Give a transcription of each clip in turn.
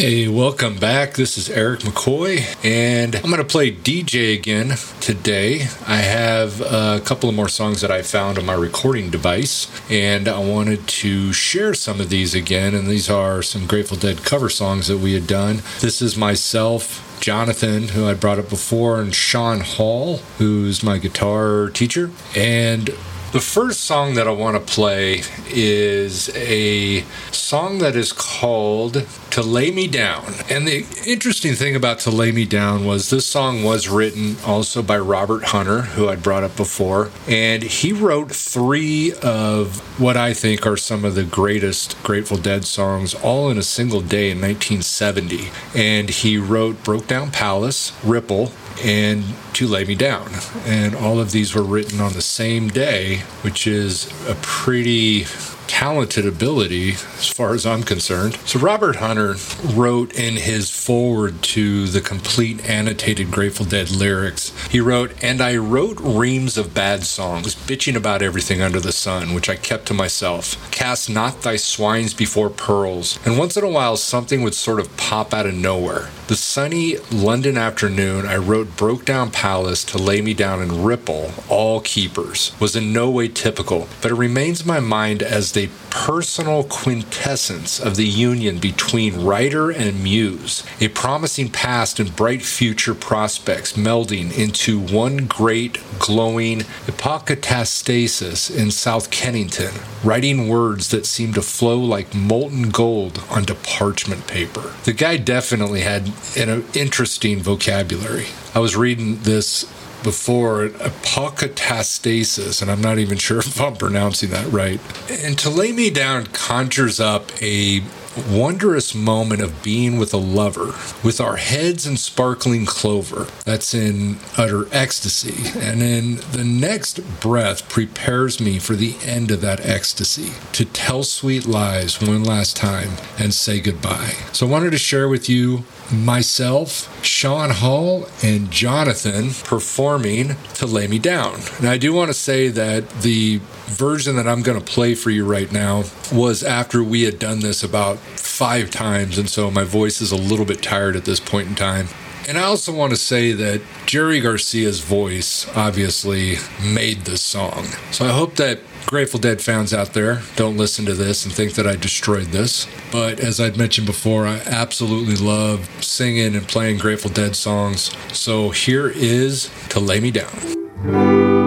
Hey, welcome back. This is Eric McCoy, and I'm going to play DJ again today. I have a couple of more songs that I found on my recording device, and I wanted to share some of these again. And these are some Grateful Dead cover songs that we had done. This is myself. Jonathan, who I brought up before, and Sean Hall, who's my guitar teacher. And the first song that I want to play is a song that is called To Lay Me Down. And the interesting thing about To Lay Me Down was this song was written also by Robert Hunter, who I'd brought up before. And he wrote three of what I think are some of the greatest Grateful Dead songs all in a single day in 1970. And he wrote Broke Down Palace, Ripple, and To Lay Me Down. And all of these were written on the same day, which is a pretty talented ability as far as I'm concerned. So, Robert Hunter wrote in his forward to the complete annotated Grateful Dead lyrics, he wrote, And I wrote reams of bad songs, bitching about everything under the sun, which I kept to myself. Cast not thy swines before pearls. And once in a while, something would sort of pop out of nowhere. The sunny London afternoon, I wrote Broke Down Palace to lay me down and ripple, all keepers, was in no way typical, but it remains in my mind as the personal quintessence of the union between writer and muse, a promising past and bright future prospects melding into one great glowing apocatastasis in South Kennington, writing words that seem to flow like molten gold onto parchment paper. The guy definitely had an interesting vocabulary. I was reading this before apocatastasis, and I'm not even sure if I'm pronouncing that right. And to lay me down conjures up a wondrous moment of being with a lover, with our heads in sparkling clover. That's in utter ecstasy. And in the next breath prepares me for the end of that ecstasy, to tell sweet lies one last time and say goodbye. So I wanted to share with you myself, Sean Hall, and Jonathan performing to Lay Me Down. And I do want to say that the version that I'm going to play for you right now was after we had done this about five times, and so my voice is a little bit tired at this point in time. And I also want to say that Jerry Garcia's voice obviously made this song. So I hope that Grateful Dead fans out there don't listen to this and think that I destroyed this. But as I'd mentioned before, I absolutely love singing and playing Grateful Dead songs. So here is To Lay Me Down.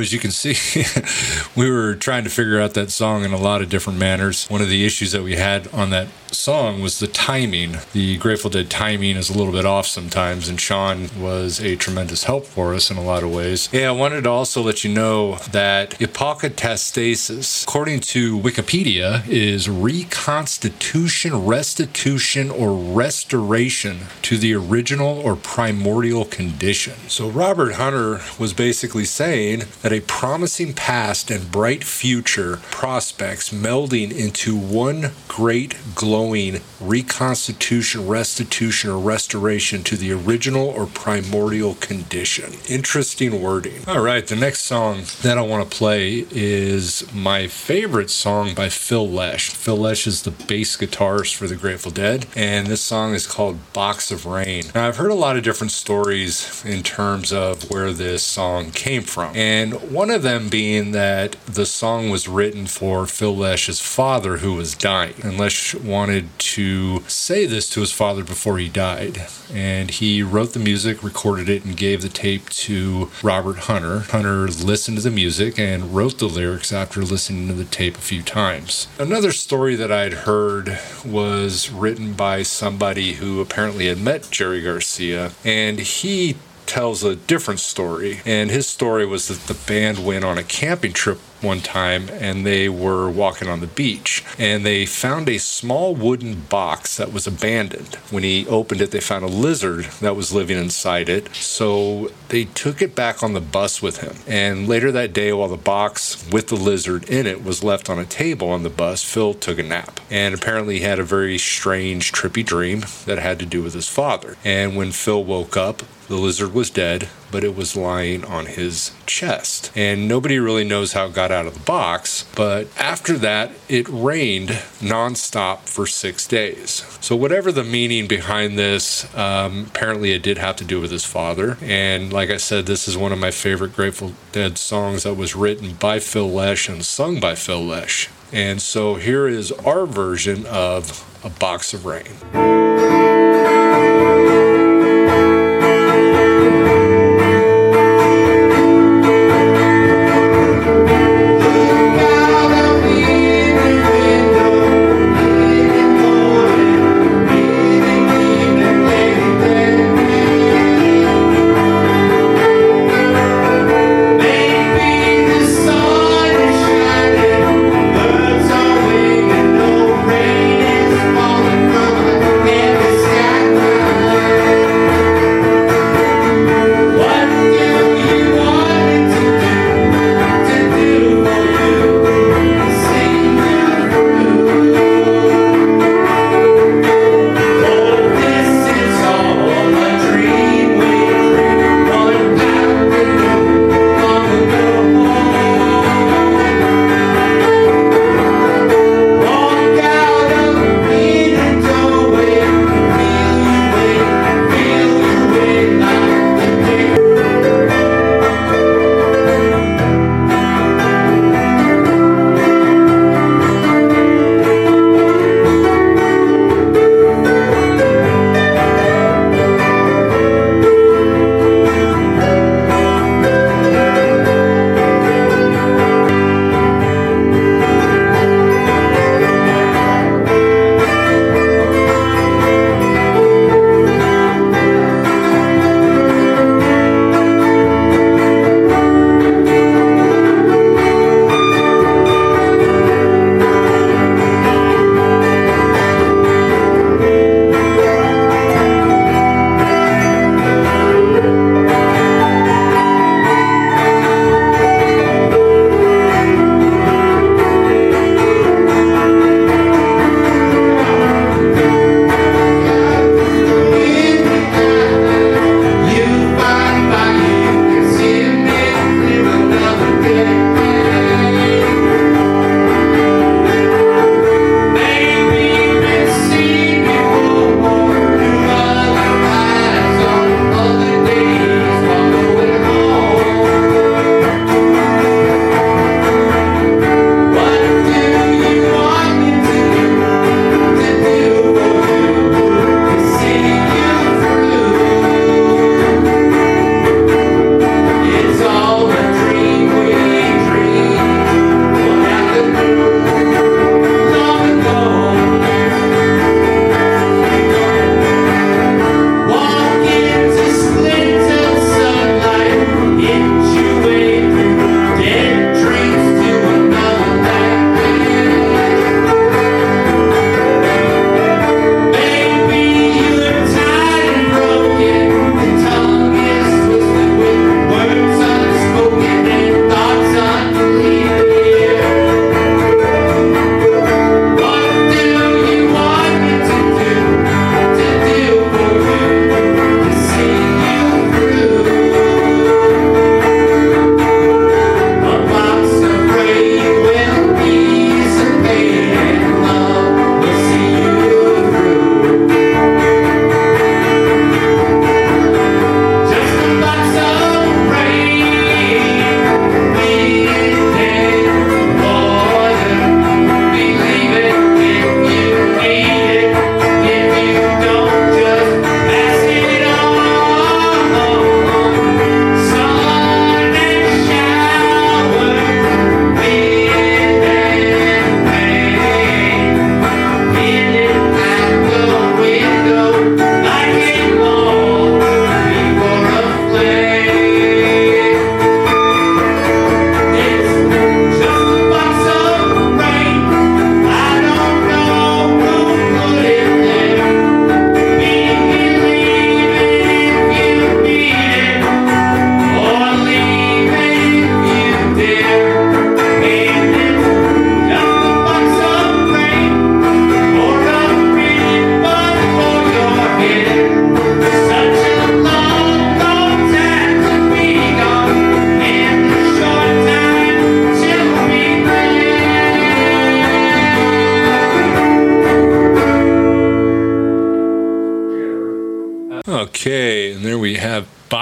As you can see, we were trying to figure out that song in a lot of different manners. One of the issues that we had on that song was the timing. The Grateful Dead timing is a little bit off sometimes, and Sean was a tremendous help for us in a lot of ways. Yeah, I wanted to also let you know that apokatastasis, according to Wikipedia, is reconstitution, restitution, or restoration to the original or primordial condition. So Robert Hunter was basically saying that a promising past and bright future prospects melding into one great glowing reconstitution, restitution, or restoration to the original or primordial condition. Interesting wording. All right, the next song that I want to play is my favorite song by Phil Lesh. Phil Lesh is the bass guitarist for the Grateful Dead, and this song is called Box of Rain. Now, I've heard a lot of different stories in terms of where this song came from, and one of them being that the song was written for Phil Lesh's father who was dying, and Lesh wanted to say this to his father before he died. And he wrote the music, recorded it, and gave the tape to Robert Hunter. Hunter listened to the music and wrote the lyrics after listening to the tape a few times. Another story that I'd heard was written by somebody who apparently had met Jerry Garcia, and he tells a different story. And his story was that the band went on a camping trip one time and they were walking on the beach and they found a small wooden box that was abandoned. When he opened it, they found a lizard that was living inside it. So they took it back on the bus with him. And later that day, while the box with the lizard in it was left on a table on the bus, Phil took a nap. And apparently he had a very strange, trippy dream that had to do with his father. And when Phil woke up, the lizard was dead, but it was lying on his chest. And nobody really knows how it got out of the box, but after that, it rained nonstop for six days. So, whatever the meaning behind this, um, apparently it did have to do with his father. And like I said, this is one of my favorite Grateful Dead songs that was written by Phil Lesh and sung by Phil Lesh. And so here is our version of A Box of Rain.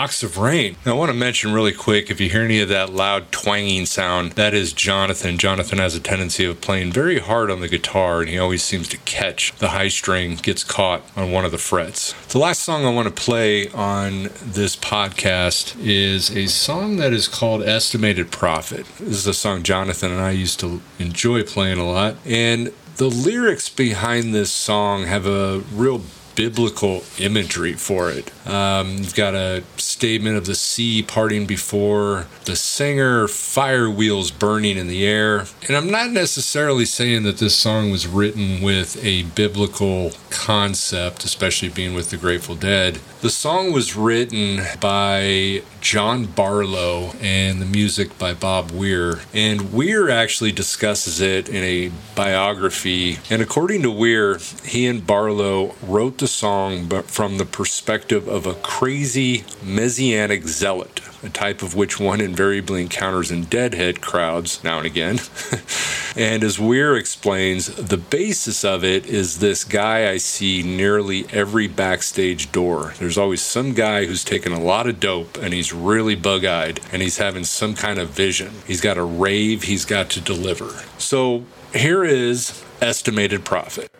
Of Rain. Now, I want to mention really quick if you hear any of that loud twanging sound, that is Jonathan. Jonathan has a tendency of playing very hard on the guitar, and he always seems to catch the high string, gets caught on one of the frets. The last song I want to play on this podcast is a song that is called Estimated Prophet. This is a song Jonathan and I used to enjoy playing a lot. And the lyrics behind this song have a real biblical imagery for it. Um, you've got a statement of the sea parting before the singer, fire wheels burning in the air. And I'm not necessarily saying that this song was written with a biblical concept, especially being with the Grateful Dead. The song was written by John Barlow and the music by Bob Weir. And Weir actually discusses it in a biography. And according to Weir, he and Barlow wrote the song but from the perspective of a crazy messianic zealot, a type of which one invariably encounters in deadhead crowds now and again. and as Weir explains, the basis of it is this guy I see nearly every backstage door. There's always some guy who's taken a lot of dope and he's really bug eyed and he's having some kind of vision. He's got a rave he's got to deliver. So here is estimated prophet.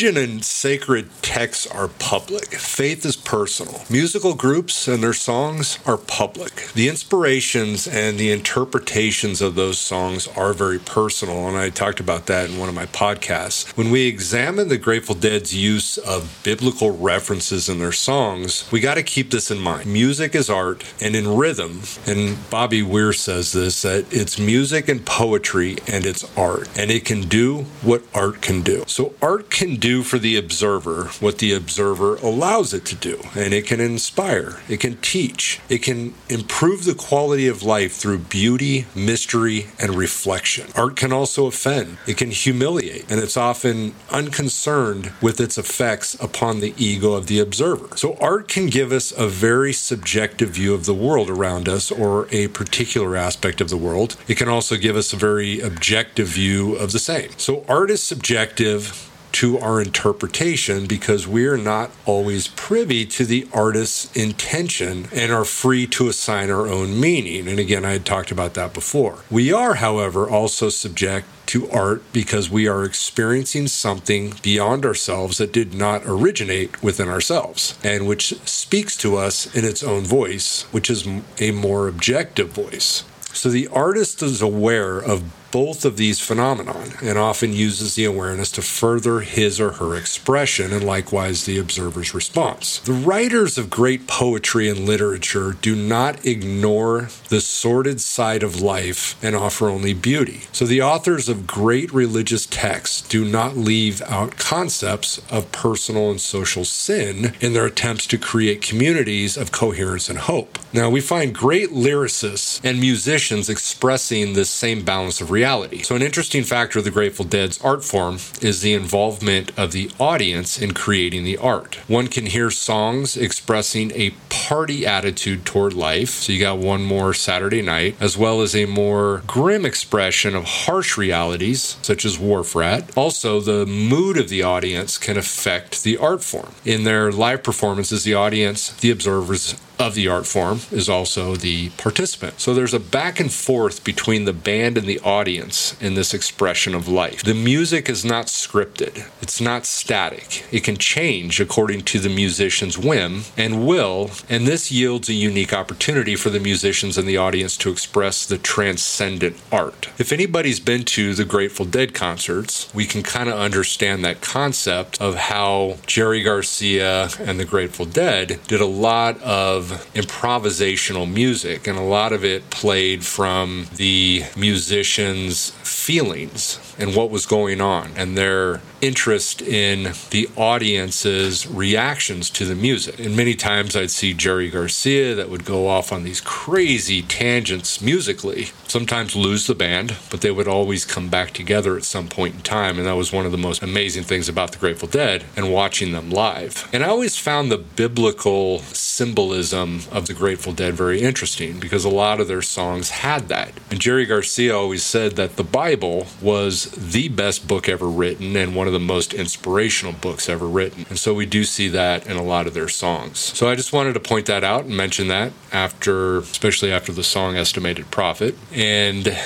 Religion and sacred texts are public. Faith is personal. Musical groups and their songs are public. The inspirations and the interpretations of those songs are very personal, and I talked about that in one of my podcasts. When we examine the Grateful Dead's use of biblical references in their songs, we got to keep this in mind. Music is art, and in rhythm, and Bobby Weir says this, that it's music and poetry and it's art, and it can do what art can do. So, art can do for the observer what the observer allows it to do. And it can inspire, it can teach, it can improve the quality of life through beauty, mystery, and reflection. Art can also offend, it can humiliate, and it's often unconcerned with its effects upon the ego of the observer. So, art can give us a very subjective view of the world around us or a particular aspect of the world. It can also give us a very objective view of the same. So, art is subjective to our interpretation because we are not always privy to the artist's intention and are free to assign our own meaning. And again, I had talked about that before. We are, however, also subject to art because we are experiencing something beyond ourselves that did not originate within ourselves and which speaks to us in its own voice, which is a more objective voice. So the artist is aware of both of these phenomenon and often uses the awareness to further his or her expression and likewise the observer's response. The writers of great poetry and literature do not ignore the sordid side of life and offer only beauty. So the authors of great religious texts do not leave out concepts of personal and social sin in their attempts to create communities of coherence and hope. Now we find great lyricists and musicians expressing this same balance of reality. So, an interesting factor of the Grateful Dead's art form is the involvement of the audience in creating the art. One can hear songs expressing a party attitude toward life. So, you got one more Saturday night, as well as a more grim expression of harsh realities, such as Wharf Rat. Also, the mood of the audience can affect the art form. In their live performances, the audience, the observers, of the art form is also the participant. So there's a back and forth between the band and the audience in this expression of life. The music is not scripted, it's not static. It can change according to the musician's whim and will, and this yields a unique opportunity for the musicians and the audience to express the transcendent art. If anybody's been to the Grateful Dead concerts, we can kind of understand that concept of how Jerry Garcia and the Grateful Dead did a lot of improvisational music, and a lot of it played from the musicians' feelings and what was going on and their interest in the audience's reactions to the music. And many times I'd see Jerry Garcia that would go off on these crazy tangents musically, sometimes lose the band, but they would always come back together at some point in time. And that was one of the most amazing things about the Grateful Dead and watching them live. And I always found the biblical symbolism of the Grateful Dead very interesting because a lot of their songs had that. And Jerry Garcia always said that the Bible was the best book ever written and one of the most inspirational books ever written. And so we do see that in a lot of their songs. So I just wanted to point that out and mention that after, especially after the song Estimated Prophet. And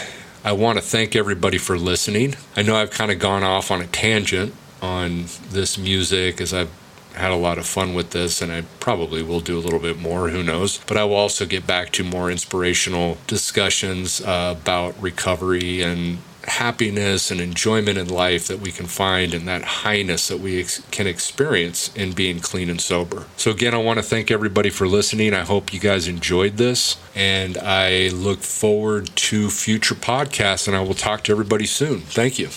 I want to thank everybody for listening. I know I've kind of gone off on a tangent on this music as I've had a lot of fun with this, and I probably will do a little bit more, who knows. But I will also get back to more inspirational discussions uh, about recovery and happiness and enjoyment in life that we can find and that highness that we ex- can experience in being clean and sober. So, again, I want to thank everybody for listening. I hope you guys enjoyed this, and I look forward to future podcasts, and I will talk to everybody soon. Thank you.